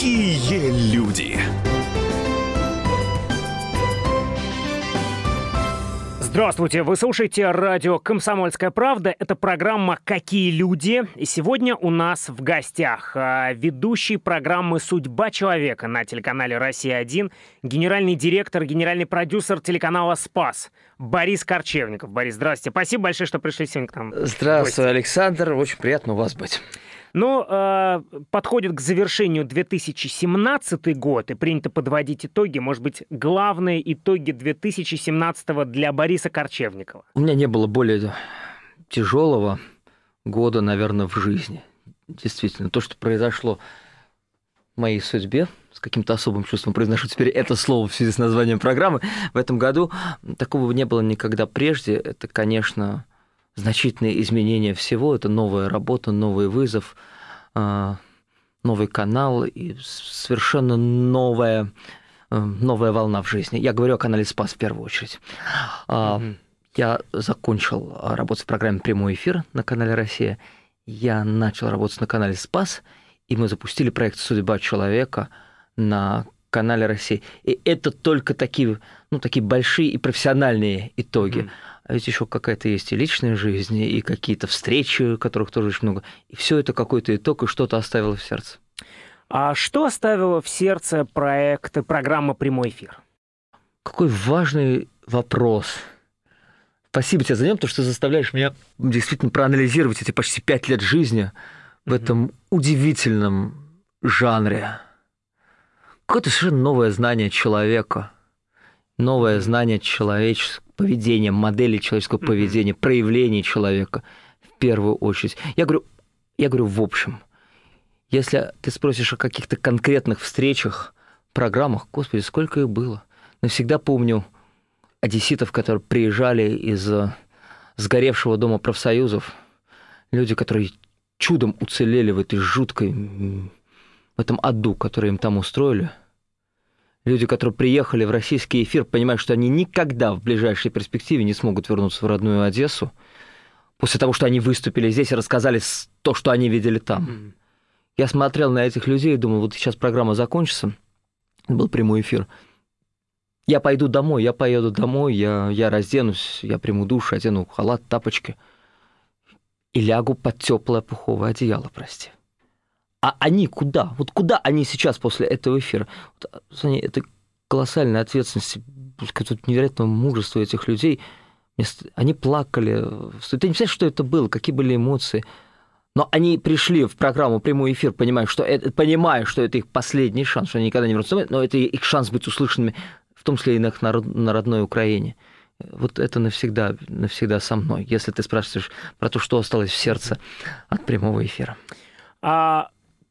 Какие люди! Здравствуйте, вы слушаете радио «Комсомольская правда». Это программа «Какие люди?». И сегодня у нас в гостях а, ведущий программы «Судьба человека» на телеканале «Россия-1», генеральный директор, генеральный продюсер телеканала «Спас» Борис Корчевников. Борис, здравствуйте. Спасибо большое, что пришли сегодня к нам. Здравствуй, Александр. Очень приятно у вас быть. Ну, э, подходит к завершению 2017 год, и принято подводить итоги. Может быть, главные итоги 2017 для Бориса Корчевникова? У меня не было более тяжелого года, наверное, в жизни. Действительно, то, что произошло в моей судьбе, с каким-то особым чувством произношу теперь это слово в связи с названием программы, в этом году такого не было никогда прежде. Это, конечно, значительные изменения всего. Это новая работа, новый вызов, а, новый канал и совершенно новая, э, новая волна в жизни. Я говорю о канале «Спас» в первую очередь. Mm-hmm. Я закончил работать в программе «Прямой эфир» на канале «Россия». Я начал работать на канале «Спас», и мы запустили проект «Судьба человека» на канале «Россия». И это только такие, ну, такие большие и профессиональные итоги. Mm-hmm а ведь еще какая-то есть и личная жизнь, и какие-то встречи, которых тоже очень много. И все это какой-то итог, и что-то оставило в сердце. А что оставило в сердце проекта программа «Прямой эфир»? Какой важный вопрос. Спасибо тебе за него, потому что ты заставляешь меня действительно проанализировать эти почти пять лет жизни в mm-hmm. этом удивительном жанре. Какое-то совершенно новое знание человека, новое знание человеческого поведения, модели человеческого поведения, проявлений человека в первую очередь. Я говорю, я говорю в общем. Если ты спросишь о каких-то конкретных встречах, программах, господи, сколько их было. Навсегда помню одесситов, которые приезжали из э, сгоревшего дома профсоюзов, люди, которые чудом уцелели в этой жуткой, в этом аду, который им там устроили – люди, которые приехали в российский эфир, понимают, что они никогда в ближайшей перспективе не смогут вернуться в родную Одессу, после того, что они выступили здесь и рассказали то, что они видели там. Я смотрел на этих людей и думал, вот сейчас программа закончится, был прямой эфир, я пойду домой, я поеду домой, я, я разденусь, я приму душ, одену халат, тапочки и лягу под теплое пуховое одеяло, прости. А они куда? Вот куда они сейчас после этого эфира? Вот, это колоссальная ответственность, тут невероятное мужество этих людей. Они плакали. Ты не представляешь, что это было, какие были эмоции. Но они пришли в программу прямой эфир, понимая, что это, понимая, что это их последний шанс, что они никогда не вернутся, но это их шанс быть услышанными, в том числе и на, на родной Украине. Вот это навсегда, навсегда со мной, если ты спрашиваешь про то, что осталось в сердце от прямого эфира. А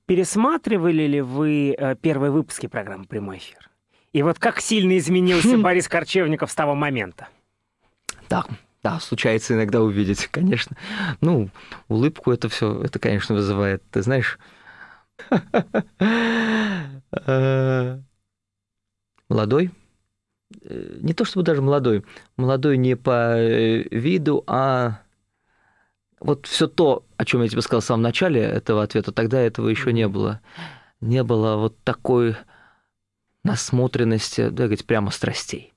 Пересматривали ли вы э, первые выпуски программы «Прямой эфир»? И вот как сильно изменился Борис Корчевников с того момента? Да, да, случается иногда увидеть, конечно. Ну, улыбку это все, это, конечно, вызывает. Ты знаешь, молодой, э, не то чтобы даже молодой, молодой не по э, виду, а вот все то, о чем я тебе сказал в самом начале этого ответа, тогда этого еще не было. Не было вот такой насмотренности, да, говорить, прямо страстей.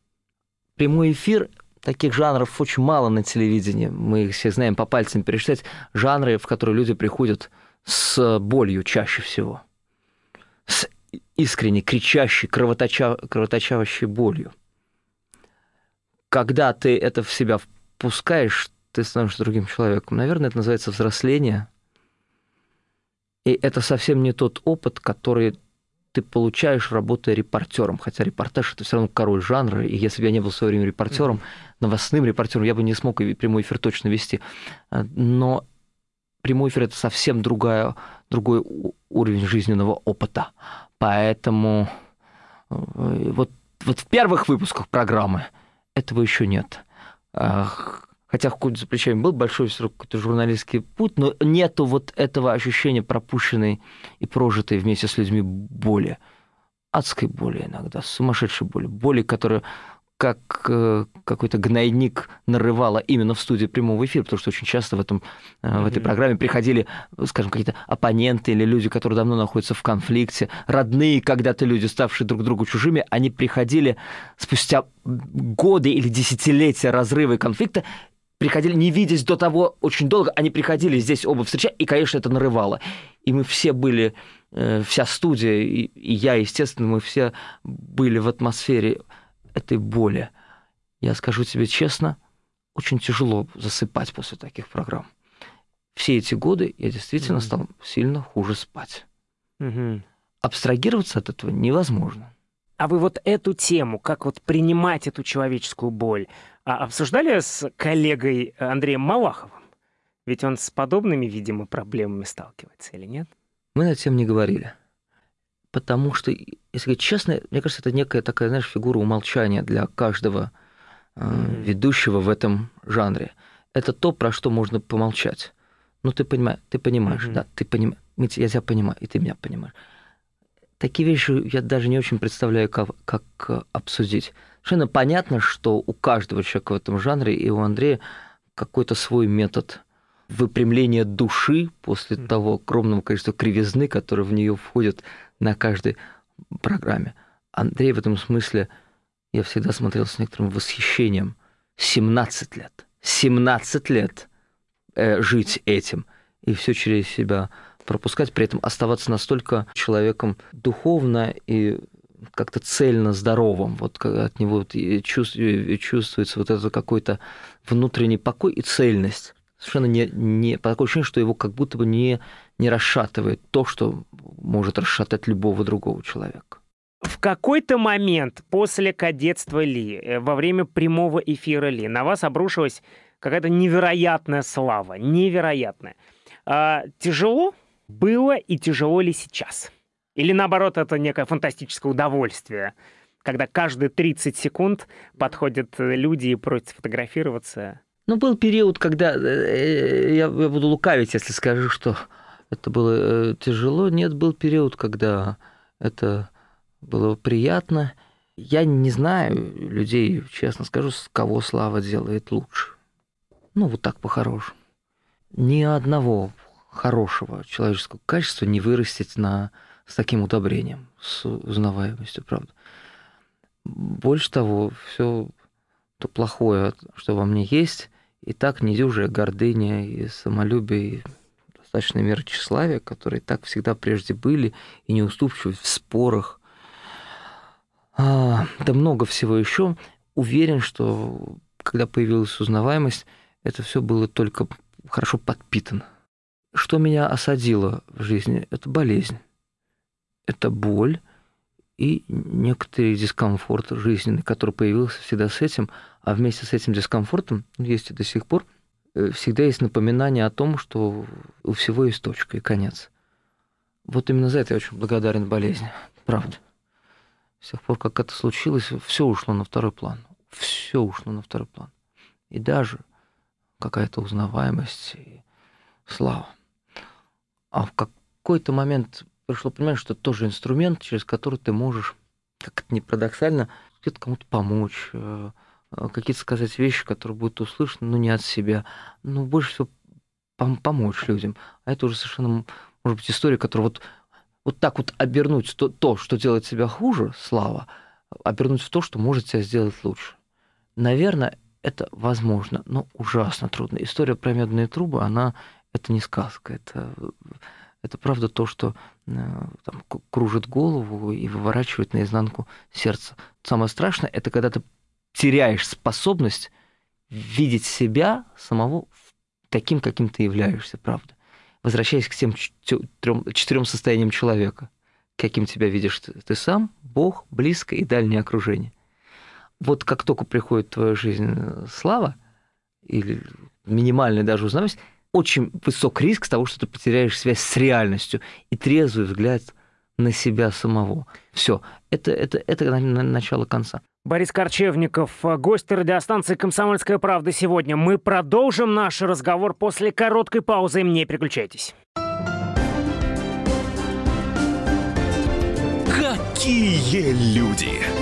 Прямой эфир таких жанров очень мало на телевидении. Мы их все знаем по пальцам пересчитать. Жанры, в которые люди приходят с болью чаще всего. С искренне кричащей, кровоточа... кровоточащей болью. Когда ты это в себя впускаешь, ты становишься другим человеком. Наверное, это называется взросление. И это совсем не тот опыт, который ты получаешь, работая репортером. Хотя репортаж это все равно король жанра. И если бы я не был в свое время репортером, новостным репортером, я бы не смог и прямой эфир точно вести. Но прямой эфир это совсем другая, другой уровень жизненного опыта. Поэтому э, вот, вот в первых выпусках программы этого еще нет хотя хоть за плечами был большой равно какой-то журналистский путь, но нету вот этого ощущения пропущенной и прожитой вместе с людьми боли. Адской боли иногда, сумасшедшей боли. Боли, которая, как э, какой-то гнойник нарывало именно в студии прямого эфира, потому что очень часто в, этом, э, в этой программе приходили, скажем, какие-то оппоненты или люди, которые давно находятся в конфликте, родные когда-то люди, ставшие друг другу чужими, они приходили спустя годы или десятилетия разрыва и конфликта приходили, не видясь до того очень долго, они приходили здесь оба встречать, и, конечно, это нарывало. И мы все были, э, вся студия, и, и я, естественно, мы все были в атмосфере этой боли. Я скажу тебе честно, очень тяжело засыпать после таких программ. Все эти годы я действительно mm-hmm. стал сильно хуже спать. Mm-hmm. Абстрагироваться от этого невозможно. А вы вот эту тему, как вот принимать эту человеческую боль, а обсуждали с коллегой Андреем Малаховым? Ведь он с подобными, видимо, проблемами сталкивается или нет? Мы над тем не говорили. Потому что, если говорить честно, мне кажется, это некая такая, знаешь, фигура умолчания для каждого э, mm-hmm. ведущего в этом жанре. Это то, про что можно помолчать. Ну, ты понимаешь, ты понимаешь, mm-hmm. да, ты понимаешь, я тебя понимаю, и ты меня понимаешь. Такие вещи я даже не очень представляю, как, как обсудить. Совершенно понятно, что у каждого человека в этом жанре и у Андрея какой-то свой метод выпрямления души после того огромного количества кривизны, которое в нее входит на каждой программе. Андрей в этом смысле, я всегда смотрел с некоторым восхищением. 17 лет. 17 лет э, жить этим и все через себя пропускать, при этом оставаться настолько человеком духовно и как-то цельно здоровым, вот от него чувствуется вот это какой-то внутренний покой и цельность. Совершенно не, не, такое ощущение, что его как будто бы не, не расшатывает то, что может расшатать любого другого человека. В какой-то момент после кадетства Ли, э, во время прямого эфира Ли, на вас обрушилась какая-то невероятная слава, невероятная. А, тяжело было и тяжело ли сейчас? Или наоборот, это некое фантастическое удовольствие, когда каждые 30 секунд подходят люди и просят сфотографироваться? Ну, был период, когда э, я буду лукавить, если скажу, что это было э, тяжело. Нет, был период, когда это было приятно. Я не знаю людей, честно скажу, с кого слава делает лучше. Ну, вот так по-хорошему. Ни одного хорошего человеческого качества не вырастить на, с таким удобрением, с узнаваемостью, правда. Больше того, все то плохое, что во мне есть, и так недюжая гордыня и самолюбие, и достаточная мера тщеславия, которые так всегда прежде были, и неуступчивость в спорах. А, да много всего еще. Уверен, что когда появилась узнаваемость, это все было только хорошо подпитано. Что меня осадило в жизни? Это болезнь. Это боль и некоторый дискомфорт жизненный, который появился всегда с этим, а вместе с этим дискомфортом, ну, есть и до сих пор, э, всегда есть напоминание о том, что у всего есть точка и конец. Вот именно за это я очень благодарен болезни, правда. С тех пор, как это случилось, все ушло на второй план. Все ушло на второй план. И даже какая-то узнаваемость и слава. А в какой-то момент пришло понимание, что это тоже инструмент, через который ты можешь, как это не парадоксально, где-то кому-то помочь, э, э, какие-то сказать вещи, которые будут услышаны, но не от себя, но больше всего пом- помочь людям. А это уже совершенно, может быть, история, которая вот, вот так вот обернуть то, то, что делает себя хуже, слава, обернуть в то, что может тебя сделать лучше. Наверное, это возможно, но ужасно трудно. История про медные трубы, она это не сказка, это, это правда то, что э, там, кружит голову и выворачивает наизнанку сердце. Самое страшное – это когда ты теряешь способность видеть себя самого таким, каким ты являешься, правда. Возвращаясь к тем трем, четырем состояниям человека. Каким тебя видишь ты, ты сам, Бог, близкое и дальнее окружение. Вот как только приходит в твою жизнь э, слава, или минимальная даже узнаваемость, очень высок риск того, что ты потеряешь связь с реальностью и трезвый взгляд на себя самого. Все, это, это, это начало конца. Борис Корчевников, гость радиостанции «Комсомольская правда» сегодня. Мы продолжим наш разговор после короткой паузы. Не переключайтесь. Какие люди!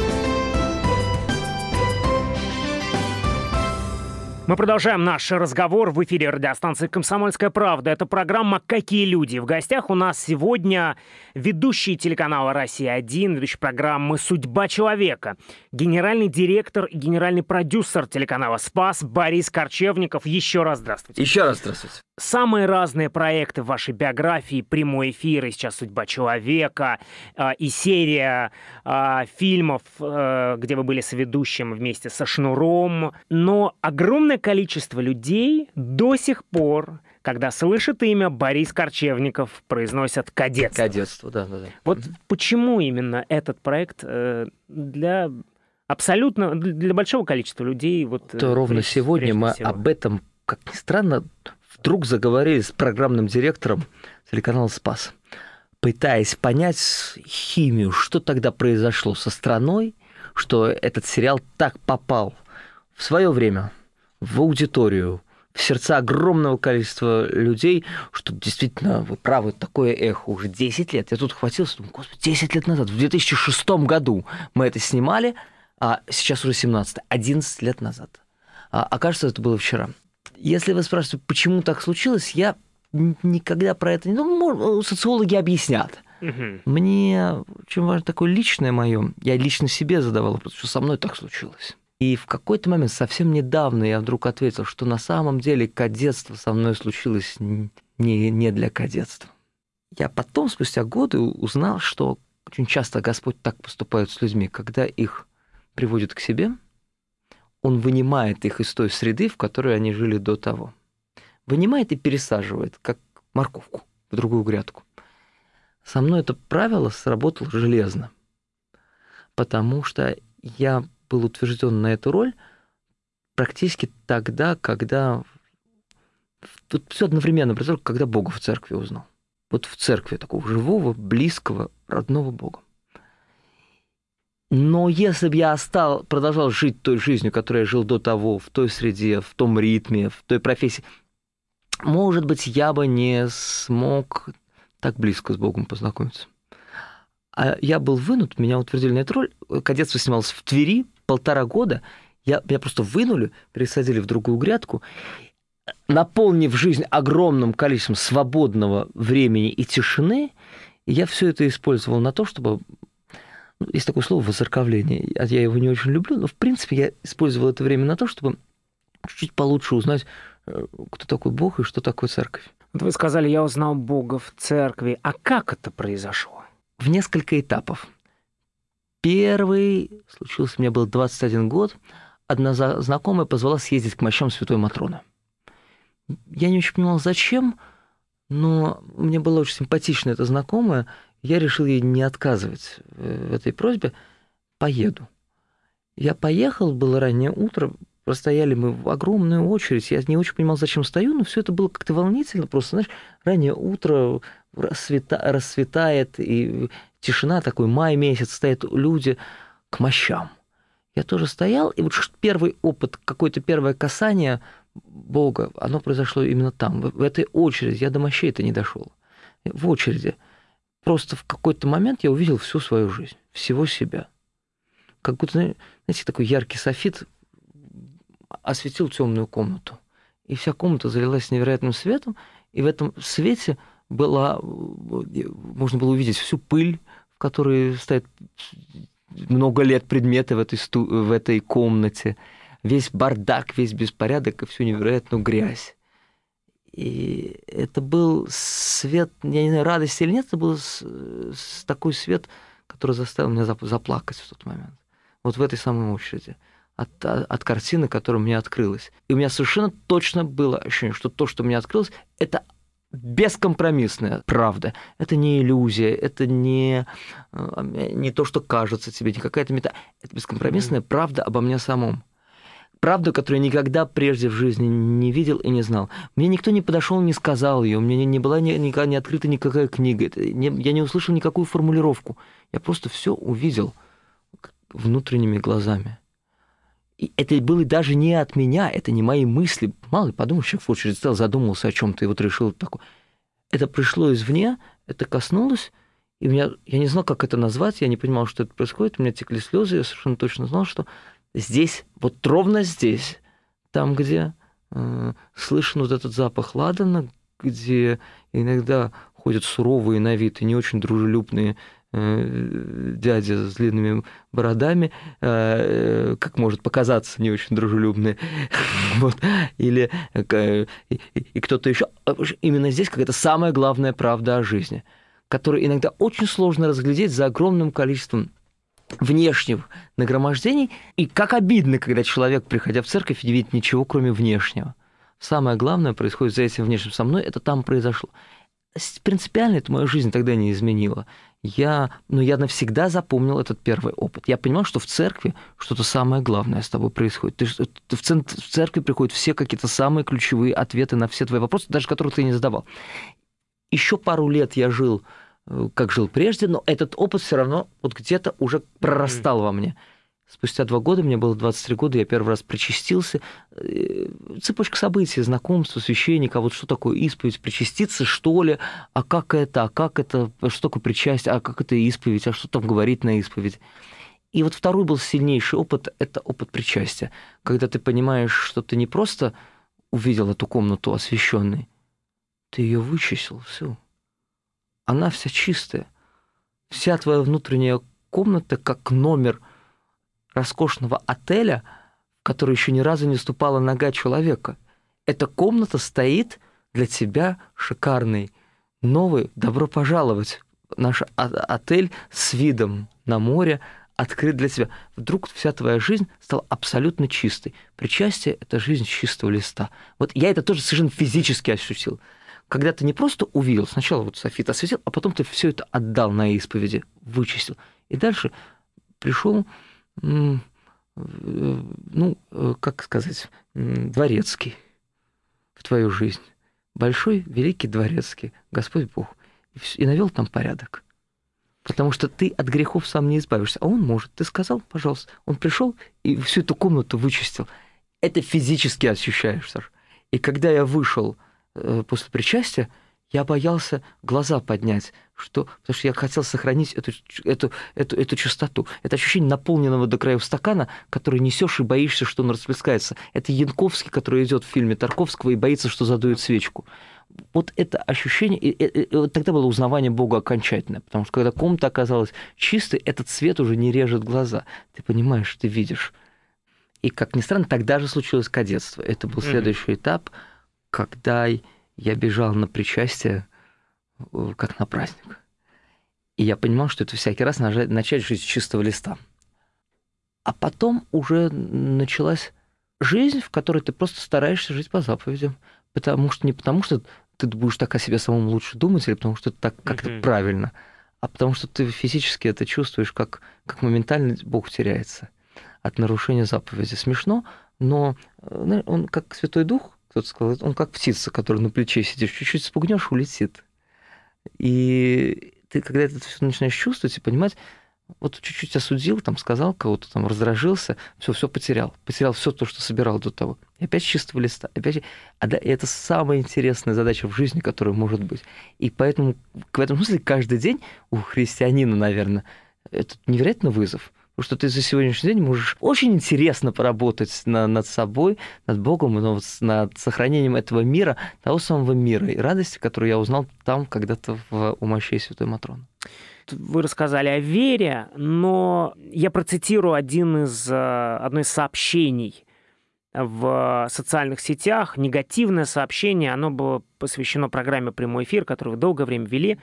Мы продолжаем наш разговор в эфире радиостанции «Комсомольская правда». Это программа «Какие люди?». В гостях у нас сегодня ведущий телеканала «Россия-1», ведущий программы «Судьба человека», генеральный директор и генеральный продюсер телеканала «Спас» Борис Корчевников. Еще раз здравствуйте. Еще раз здравствуйте. Самые разные проекты в вашей биографии, прямой эфир, и сейчас «Судьба человека», э, и серия э, фильмов, э, где вы были соведущим вместе со Шнуром. Но огромное количество людей до сих пор когда слышат имя Борис Корчевников, произносят кадетство. Кадетство, да, да, да. Вот почему именно этот проект э, для абсолютно для большого количества людей вот. То э, ровно прежде, сегодня мы всего. об этом, как ни странно, вдруг заговорили с программным директором телеканала Спас, пытаясь понять химию, что тогда произошло со страной, что этот сериал так попал в свое время в аудиторию, в сердца огромного количества людей, что действительно, вы правы, такое эхо уже 10 лет. Я тут хватился, думаю, господи, 10 лет назад, в 2006 году мы это снимали, а сейчас уже 17, 11 лет назад. А, окажется, это было вчера. Если вы спрашиваете, почему так случилось, я никогда про это не думаю. Социологи объяснят. Угу. Мне очень важно такое личное мое. Я лично себе задавал вопрос, что со мной так случилось. И в какой-то момент, совсем недавно, я вдруг ответил, что на самом деле кадетство со мной случилось не, не для кадетства. Я потом, спустя годы, узнал, что очень часто Господь так поступает с людьми, когда их приводит к себе, Он вынимает их из той среды, в которой они жили до того. Вынимает и пересаживает, как морковку, в другую грядку. Со мной это правило сработало железно, потому что я был утвержден на эту роль практически тогда, когда тут все одновременно произошло, когда Бога в церкви узнал. Вот в церкви такого живого, близкого, родного Бога. Но если бы я остал, продолжал жить той жизнью, которой я жил до того, в той среде, в том ритме, в той профессии, может быть, я бы не смог так близко с Богом познакомиться. А я был вынут, меня утвердили на эту роль. Кадетство снималось в Твери, полтора года я, меня просто вынули, пересадили в другую грядку, наполнив жизнь огромным количеством свободного времени и тишины, я все это использовал на то, чтобы есть такое слово «возерковление». Я его не очень люблю, но, в принципе, я использовал это время на то, чтобы чуть-чуть получше узнать, э, кто такой Бог и что такое церковь. Вот вы сказали, я узнал Бога в церкви. А как это произошло? В несколько этапов. Первый случился, мне был 21 год, одна знакомая позвала съездить к мощам Святой Матроны. Я не очень понимал, зачем, но мне была очень симпатична эта знакомая, я решил ей не отказывать в этой просьбе, поеду. Я поехал, было раннее утро, простояли мы в огромную очередь, я не очень понимал, зачем стою, но все это было как-то волнительно, просто, знаешь, раннее утро, рассвета, расцветает, и тишина такой, май месяц, стоят люди к мощам. Я тоже стоял, и вот первый опыт, какое-то первое касание Бога, оно произошло именно там, в, этой очереди. Я до мощей-то не дошел. В очереди. Просто в какой-то момент я увидел всю свою жизнь, всего себя. Как будто, знаете, такой яркий софит осветил темную комнату. И вся комната залилась невероятным светом, и в этом свете была, можно было увидеть всю пыль, в которой стоят много лет предметы в этой, сту, в этой комнате, весь бардак, весь беспорядок и всю невероятную грязь. И это был свет, я не знаю, радость или нет, это был с, с такой свет, который заставил меня заплакать в тот момент. вот в этой самой очереди от, от картины, которая мне открылась. И у меня совершенно точно было ощущение, что то, что мне открылось, это бескомпромиссная правда. Это не иллюзия, это не, э, не то, что кажется тебе, не какая-то мета. Это бескомпромиссная правда обо мне самом. Правда, которую я никогда прежде в жизни не видел и не знал. Мне никто не подошел, не сказал ее, мне не была ни, никогда не открыта никакая книга, это не, я не услышал никакую формулировку. Я просто все увидел внутренними глазами. И это было даже не от меня, это не мои мысли. Мало ли, подумал, человек в очередь стал, задумался о чем-то, и вот решил такое. Это пришло извне, это коснулось, и меня, я не знал, как это назвать, я не понимал, что это происходит, у меня текли слезы, я совершенно точно знал, что здесь, вот ровно здесь, там, где э, слышен вот этот запах ладана, где иногда ходят суровые на вид и не очень дружелюбные Э, дядя с длинными бородами, э, как может показаться, не очень дружелюбный, вот, или э, и кто-то еще. Именно здесь какая-то самая главная правда о жизни, которую иногда очень сложно разглядеть за огромным количеством внешних нагромождений, и как обидно, когда человек, приходя в церковь, не видит ничего, кроме внешнего. Самое главное происходит за этим внешним со мной, это там произошло. Принципиально это мою жизнь тогда не изменило я, ну, я навсегда запомнил этот первый опыт. Я понимал, что в церкви что-то самое главное с тобой происходит. Ты, ты в, центр, в церкви приходят все какие-то самые ключевые ответы на все твои вопросы, даже которые ты не задавал. Еще пару лет я жил, э, как жил прежде, но этот опыт все равно вот где-то уже прорастал mm. во мне. Спустя два года, мне было 23 года, я первый раз причастился. Э, цепочка событий, знакомство, священника, вот что такое исповедь, причаститься, что ли, а как это, а как это, что такое причастие, а как это исповедь, а что там говорить на исповедь. И вот второй был сильнейший опыт, это опыт причастия, когда ты понимаешь, что ты не просто увидел эту комнату освященной, ты ее вычистил всю. Она вся чистая. Вся твоя внутренняя комната как номер – роскошного отеля, в который еще ни разу не ступала нога человека. Эта комната стоит для тебя шикарный, новый, добро пожаловать. Наш отель с видом на море открыт для тебя. Вдруг вся твоя жизнь стала абсолютно чистой. Причастие — это жизнь чистого листа. Вот я это тоже совершенно физически ощутил. Когда ты не просто увидел, сначала вот Софит осветил, а потом ты все это отдал на исповеди, вычистил. И дальше пришел ну, э, как сказать, дворецкий в твою жизнь. Большой, великий дворецкий, Господь Бог. И навел там порядок. Потому что ты от грехов сам не избавишься. А он может. Ты сказал, пожалуйста. Он пришел и всю эту комнату вычистил. Это физически ощущаешь, Саш. И когда я вышел после причастия, я боялся глаза поднять, что, потому что я хотел сохранить эту, эту, эту, эту чистоту. Это ощущение наполненного до краев стакана, который несешь и боишься, что он расплескается. Это Янковский, который идет в фильме Тарковского и боится, что задует свечку. Вот это ощущение, и, и, и, вот тогда было узнавание Бога окончательное, потому что когда комната оказалась чистой, этот свет уже не режет глаза. Ты понимаешь, ты видишь. И, как ни странно, тогда же случилось кадетство. Это был следующий mm-hmm. этап, когда я бежал на причастие, э, как на праздник. И я понимал, что это всякий раз начать жить с чистого листа. А потом уже началась жизнь, в которой ты просто стараешься жить по заповедям. Потому что не потому, что ты будешь так о себе самом лучше думать, или потому что это так как-то mm-hmm. правильно, а потому что ты физически это чувствуешь, как, как моментально Бог теряется от нарушения заповеди. Смешно, но э, он как Святой Дух, кто-то сказал, он как птица, которая на плече сидишь, чуть-чуть спугнешь, улетит. И ты, когда это все начинаешь чувствовать и понимать, вот чуть-чуть осудил, там сказал кого-то, там раздражился, все, все потерял, потерял все то, что собирал до того. И опять чистого листа, опять. А да, это самая интересная задача в жизни, которая может быть. И поэтому в этом смысле каждый день у христианина, наверное, это невероятно вызов. Потому что ты за сегодняшний день можешь очень интересно поработать на, над собой, над Богом, но над сохранением этого мира, того самого мира и радости, которую я узнал там когда-то в, у мощей Святой Матроны. Вы рассказали о вере, но я процитирую один из, э, одно из сообщений в социальных сетях, негативное сообщение, оно было посвящено программе «Прямой эфир», которую вы долгое время вели.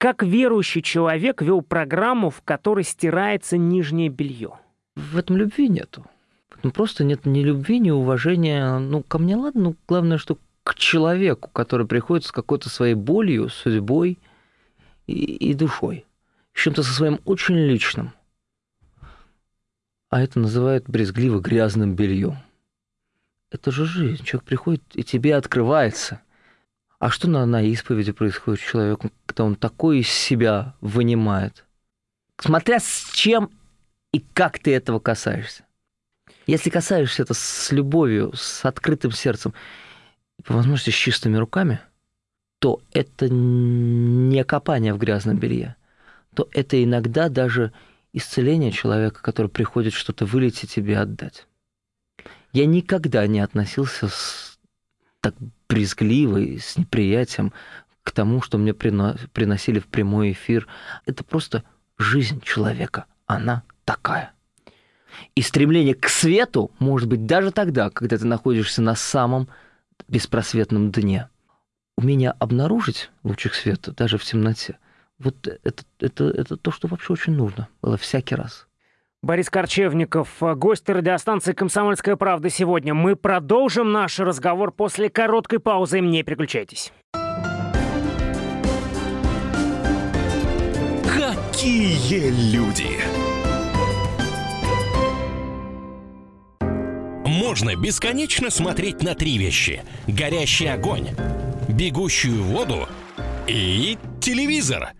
Как верующий человек вел программу, в которой стирается нижнее белье? в этом любви нету. Ну, просто нет ни любви, ни уважения. Ну, ко мне ладно, ну, главное, что к человеку, который приходит с какой-то своей болью, судьбой и, и душой. С чем-то со своим очень личным. А это называют брезгливо грязным бельем. Это же жизнь. Человек приходит, и тебе открывается. А что на, на исповеди происходит с человеком, когда он такой из себя вынимает? Смотря с чем и как ты этого касаешься. Если касаешься это с любовью, с открытым сердцем, по возможности с чистыми руками, то это не копание в грязном белье, то это иногда даже исцеление человека, который приходит что-то вылить и тебе отдать. Я никогда не относился с так брезгливо с неприятием к тому, что мне приносили в прямой эфир. Это просто жизнь человека. Она такая. И стремление к свету может быть даже тогда, когда ты находишься на самом беспросветном дне. Умение обнаружить лучик света даже в темноте, вот это, это, это то, что вообще очень нужно было всякий раз. Борис Корчевников, гость радиостанции «Комсомольская правда» сегодня. Мы продолжим наш разговор после короткой паузы. Не переключайтесь. Какие люди! Можно бесконечно смотреть на три вещи. Горящий огонь, бегущую воду и телевизор –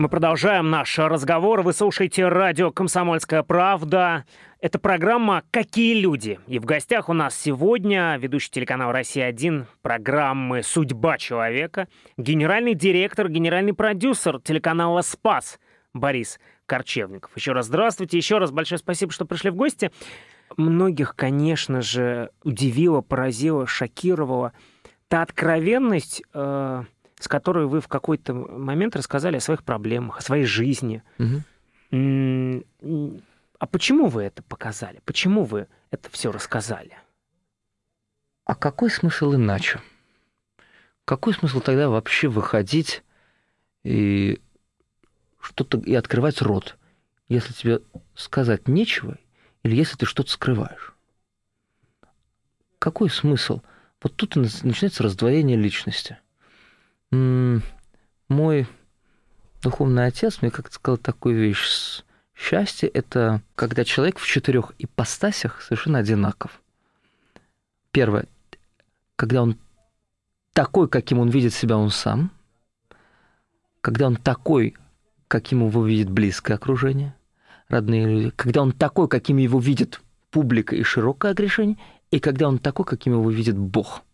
Мы продолжаем наш разговор. Вы слушаете радио «Комсомольская правда». Это программа «Какие люди?». И в гостях у нас сегодня ведущий телеканал «Россия-1» программы «Судьба человека», генеральный директор, генеральный продюсер телеканала «Спас» Борис Корчевников. Еще раз здравствуйте, еще раз большое спасибо, что пришли в гости. Многих, конечно же, удивило, поразило, шокировало та откровенность, э, с которой вы в какой-то момент рассказали о своих проблемах, о своей жизни. Угу. А почему вы это показали? Почему вы это все рассказали? А какой смысл иначе? Какой смысл тогда вообще выходить и что-то и открывать рот, если тебе сказать нечего, или если ты что-то скрываешь? Какой смысл? Вот тут и начинается раздвоение личности – мой духовный отец мне как-то сказал такую вещь. Счастье – это когда человек в четырех ипостасях совершенно одинаков. Первое – когда он такой, каким он видит себя он сам, когда он такой, каким его видит близкое окружение, родные люди, когда он такой, каким его видит публика и широкое огрешение, и когда он такой, каким его видит Бог –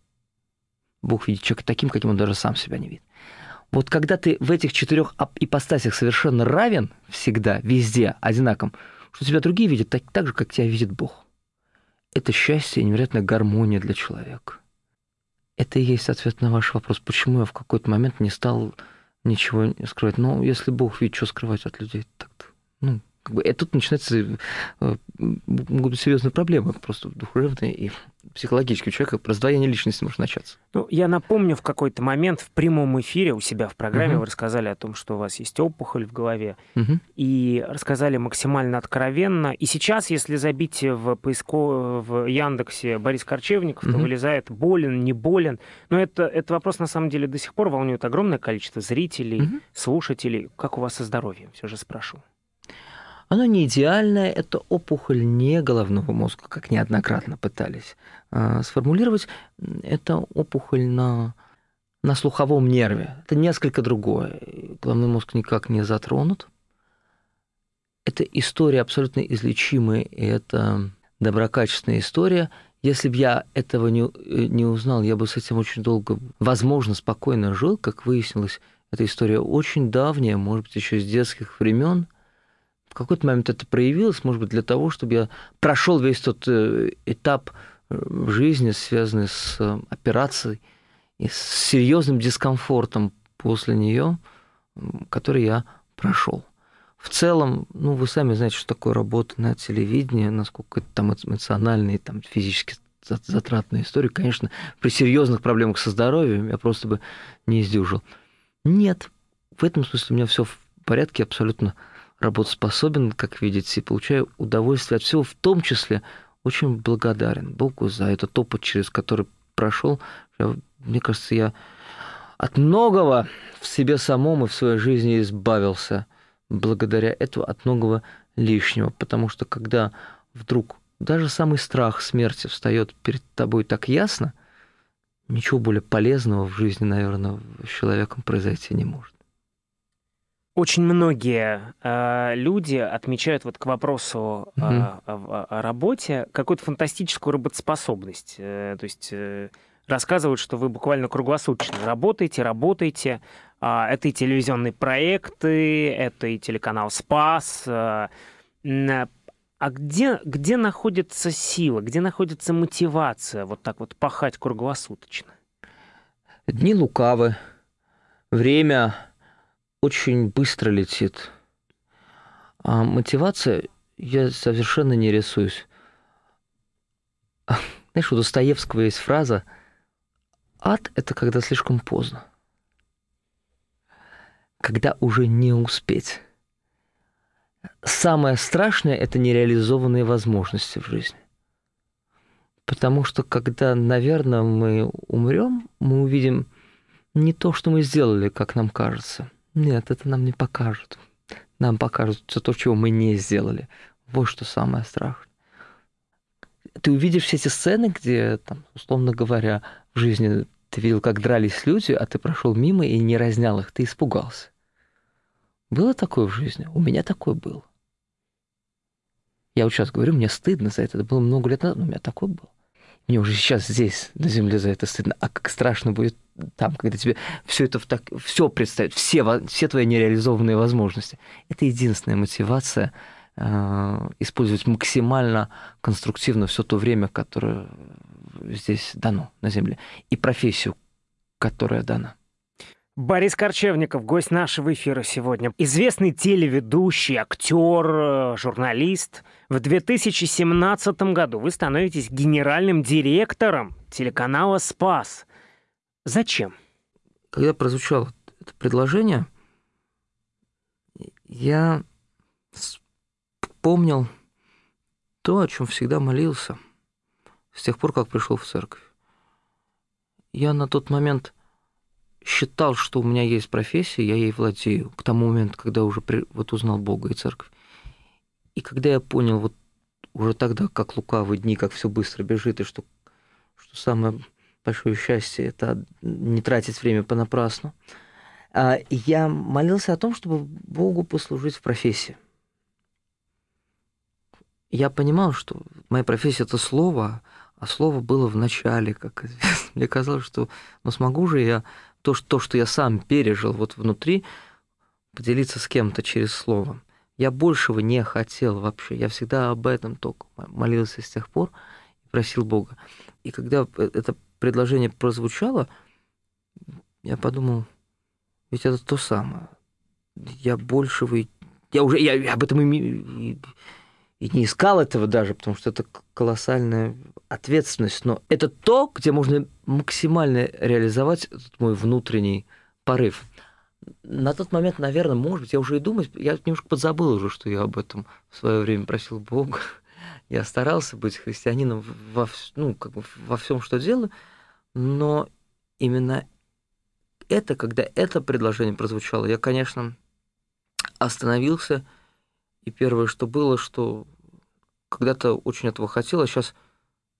Бог видит человека таким, каким он даже сам себя не видит. Вот когда ты в этих четырех ипостасях совершенно равен всегда, везде, одинаковым, что тебя другие видят так, так же, как тебя видит Бог. Это счастье и невероятная гармония для человека. Это и есть ответ на ваш вопрос, почему я в какой-то момент не стал ничего скрывать. Ну, если Бог видит, что скрывать от людей, так-то, ну, как бы, и тут начинается, э, могут быть серьезные проблемы просто духовные и психологически у человека раздвоение личности может начаться. Ну, я напомню, в какой-то момент в прямом эфире у себя в программе угу. вы рассказали о том, что у вас есть опухоль в голове, угу. и рассказали максимально откровенно. И сейчас, если забить в поиско в Яндексе Борис Корчевников, угу. то вылезает болен, не болен. Но это, это вопрос на самом деле до сих пор волнует огромное количество зрителей, угу. слушателей. Как у вас со здоровьем? Все же спрошу. Оно не идеальное, это опухоль не головного мозга, как неоднократно пытались э, сформулировать. Это опухоль на, на слуховом нерве. Это несколько другое. Головной мозг никак не затронут. Это история абсолютно излечимая, и это доброкачественная история. Если бы я этого не, не узнал, я бы с этим очень долго, возможно, спокойно жил, как выяснилось, эта история очень давняя, может быть, еще с детских времен. Какой-то момент это проявилось, может быть, для того, чтобы я прошел весь тот э, этап в жизни, связанный с операцией и с серьезным дискомфортом после нее, который я прошел. В целом, ну, вы сами знаете, что такое работа на телевидении, насколько это там эмоциональные, там, физически затратная история. Конечно, при серьезных проблемах со здоровьем я просто бы не издюжил. Нет, в этом смысле у меня все в порядке, абсолютно работоспособен, как видите, и получаю удовольствие от всего, в том числе очень благодарен Богу за этот опыт, через который прошел. Мне кажется, я от многого в себе самом и в своей жизни избавился благодаря этому, от многого лишнего. Потому что когда вдруг даже самый страх смерти встает перед тобой так ясно, ничего более полезного в жизни, наверное, с человеком произойти не может. Очень многие э, люди отмечают вот к вопросу э, mm-hmm. о, о работе какую-то фантастическую работоспособность. Э, то есть э, рассказывают, что вы буквально круглосуточно работаете, работаете. Э, это и телевизионные проекты, это и телеканал «Спас». Э, а где, где находится сила, где находится мотивация вот так вот пахать круглосуточно? Дни лукавы, время очень быстро летит. А мотивация, я совершенно не рисуюсь. Знаешь, у Достоевского есть фраза «Ад – это когда слишком поздно». Когда уже не успеть. Самое страшное – это нереализованные возможности в жизни. Потому что когда, наверное, мы умрем, мы увидим не то, что мы сделали, как нам кажется – нет, это нам не покажут. Нам покажут все то, чего мы не сделали. Вот что самое страшное. Ты увидишь все эти сцены, где, там, условно говоря, в жизни ты видел, как дрались люди, а ты прошел мимо и не разнял их, ты испугался. Было такое в жизни? У меня такое было. Я вот сейчас говорю, мне стыдно за это. Это было много лет назад, но у меня такое было. Мне уже сейчас здесь, на земле, за это стыдно. А как страшно будет там, когда тебе все это так, все представит, все, все твои нереализованные возможности. Это единственная мотивация э, использовать максимально конструктивно все то время, которое здесь дано на Земле, и профессию, которая дана. Борис Корчевников, гость нашего эфира сегодня. Известный телеведущий, актер, э, журналист. В 2017 году вы становитесь генеральным директором телеканала «Спас». Зачем? Когда прозвучало это предложение, я помнил то, о чем всегда молился с тех пор, как пришел в церковь. Я на тот момент считал, что у меня есть профессия, я ей владею, к тому моменту, когда уже при, вот узнал Бога и церковь. И когда я понял, вот уже тогда, как лукавые дни, как все быстро бежит, и что, что самое большое счастье – это не тратить время понапрасну, а, я молился о том, чтобы Богу послужить в профессии. Я понимал, что моя профессия – это слово, а слово было в начале, как известно. Мне казалось, что ну смогу же я то, что, то, что я сам пережил вот внутри, поделиться с кем-то через слово. Я большего не хотел вообще. Я всегда об этом только молился с тех пор и просил Бога. И когда это предложение прозвучало, я подумал, ведь это то самое. Я большего... Я уже я об этом и, и, и не искал этого даже, потому что это колоссальная ответственность. Но это то, где можно максимально реализовать этот мой внутренний порыв. На тот момент, наверное, может быть, я уже и думаю, я немножко подзабыл уже, что я об этом в свое время просил Бога. Я старался быть христианином во, ну, как бы во всем, что делаю, но именно это, когда это предложение прозвучало, я, конечно, остановился, и первое, что было, что когда-то очень этого хотел, а сейчас,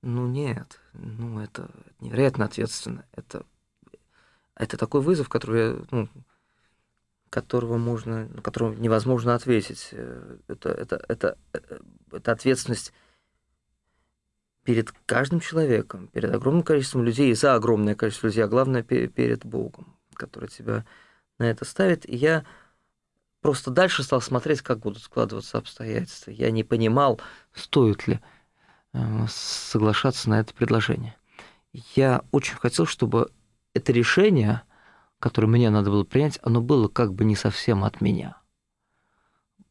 ну нет, ну это невероятно ответственно. Это, это такой вызов, который я, ну, которого можно, которого невозможно ответить. Это, это, это, это ответственность перед каждым человеком, перед огромным количеством людей и за огромное количество людей, а главное перед Богом, который тебя на это ставит, и я просто дальше стал смотреть, как будут складываться обстоятельства. Я не понимал, стоит ли э, соглашаться на это предложение. Я очень хотел, чтобы это решение, которое мне надо было принять, оно было как бы не совсем от меня.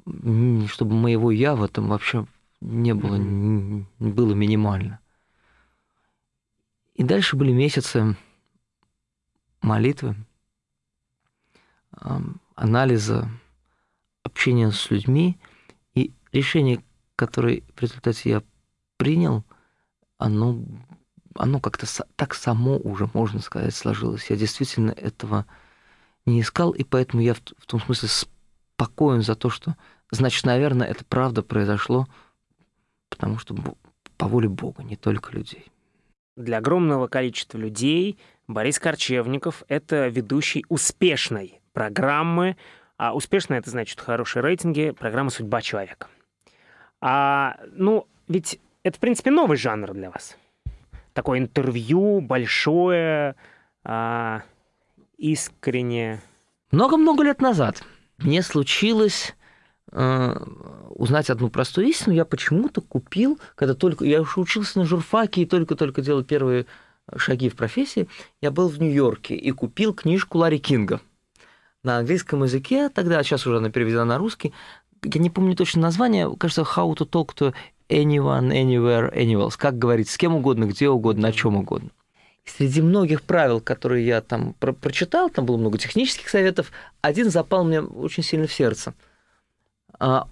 Чтобы моего я в этом вообще не было, было минимально. И дальше были месяцы молитвы, анализа, общения с людьми, и решение, которое в результате я принял, оно, оно как-то так само уже, можно сказать, сложилось. Я действительно этого не искал, и поэтому я в, в том смысле спокоен за то, что, значит, наверное, это правда произошло, потому что по воле Бога, не только людей. Для огромного количества людей Борис Корчевников — это ведущий успешной программы. А успешно это значит хорошие рейтинги, программа «Судьба человека». А, ну, ведь это, в принципе, новый жанр для вас. Такое интервью большое, а, искреннее. Много-много лет назад мне случилось э, узнать одну простую истину. Я почему-то купил, когда только... Я уже учился на журфаке и только-только делал первые шаги в профессии, я был в Нью-Йорке и купил книжку Ларри Кинга на английском языке, тогда, сейчас уже она переведена на русский, я не помню точно название, кажется, How to talk to anyone, anywhere, anywhere, как говорить с кем угодно, где угодно, о чем угодно. Среди многих правил, которые я там про прочитал, там было много технических советов, один запал мне очень сильно в сердце. А,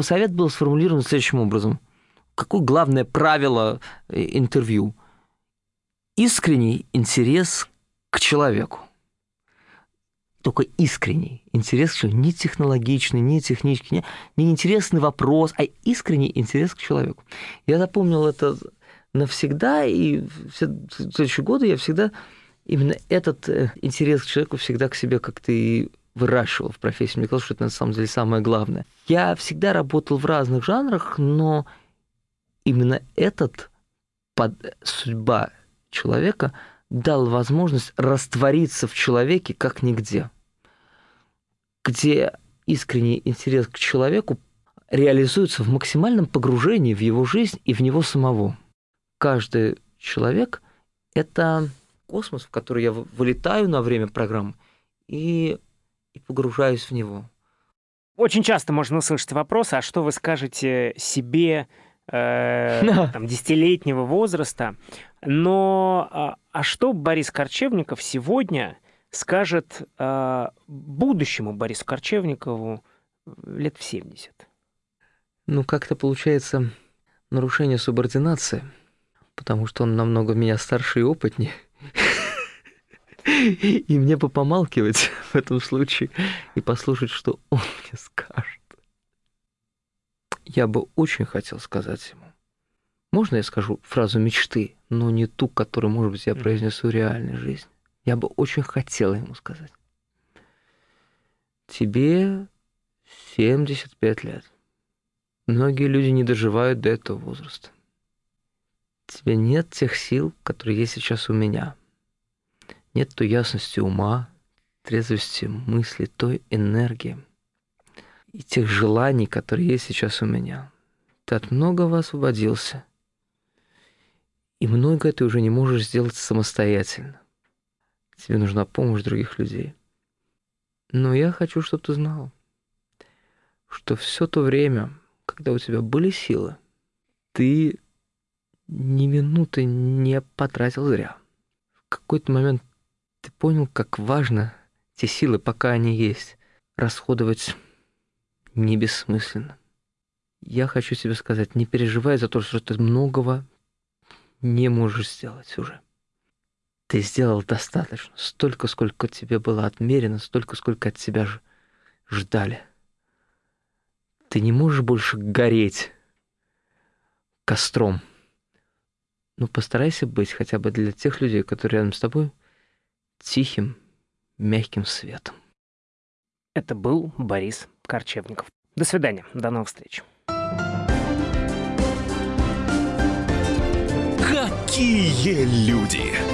совет был сформулирован следующим образом. Какое главное правило э, интервью? Искренний интерес к человеку только искренний интерес к человеку, не технологичный, не технический, не, не интересный вопрос, а искренний интерес к человеку. Я запомнил это навсегда, и все следующие годы я всегда именно этот э, интерес к человеку всегда к себе как-то и выращивал в профессии. Мне казалось, что это на самом деле самое главное. Я всегда работал в разных жанрах, но именно этот под судьба человека дал возможность раствориться в человеке как нигде где искренний интерес к человеку реализуется в максимальном погружении в его жизнь и в него самого. Каждый человек — это космос, в который я вылетаю на время программы и, и погружаюсь в него. Очень часто можно услышать вопрос, а что вы скажете себе э, там, десятилетнего возраста? Но а, а что Борис Корчевников сегодня скажет э, будущему Борису Корчевникову лет в 70? Ну, как-то получается нарушение субординации, потому что он намного меня старше и опытнее. И мне бы помалкивать в этом случае и послушать, что он мне скажет. Я бы очень хотел сказать ему. Можно я скажу фразу мечты, но не ту, которую, может быть, я произнесу в реальной жизни? Я бы очень хотела ему сказать. Тебе 75 лет. Многие люди не доживают до этого возраста. Тебе нет тех сил, которые есть сейчас у меня. Нет той ясности ума, трезвости мысли, той энергии и тех желаний, которые есть сейчас у меня. Ты от многого освободился. И многое ты уже не можешь сделать самостоятельно. Тебе нужна помощь других людей. Но я хочу, чтобы ты знал, что все то время, когда у тебя были силы, ты ни минуты не потратил зря. В какой-то момент ты понял, как важно те силы, пока они есть, расходовать не бессмысленно. Я хочу тебе сказать, не переживай за то, что ты многого не можешь сделать уже. Ты сделал достаточно, столько, сколько тебе было отмерено, столько, сколько от тебя ж ждали. Ты не можешь больше гореть костром. Ну, постарайся быть хотя бы для тех людей, которые рядом с тобой, тихим, мягким светом. Это был Борис Корчевников. До свидания, до новых встреч. Какие люди!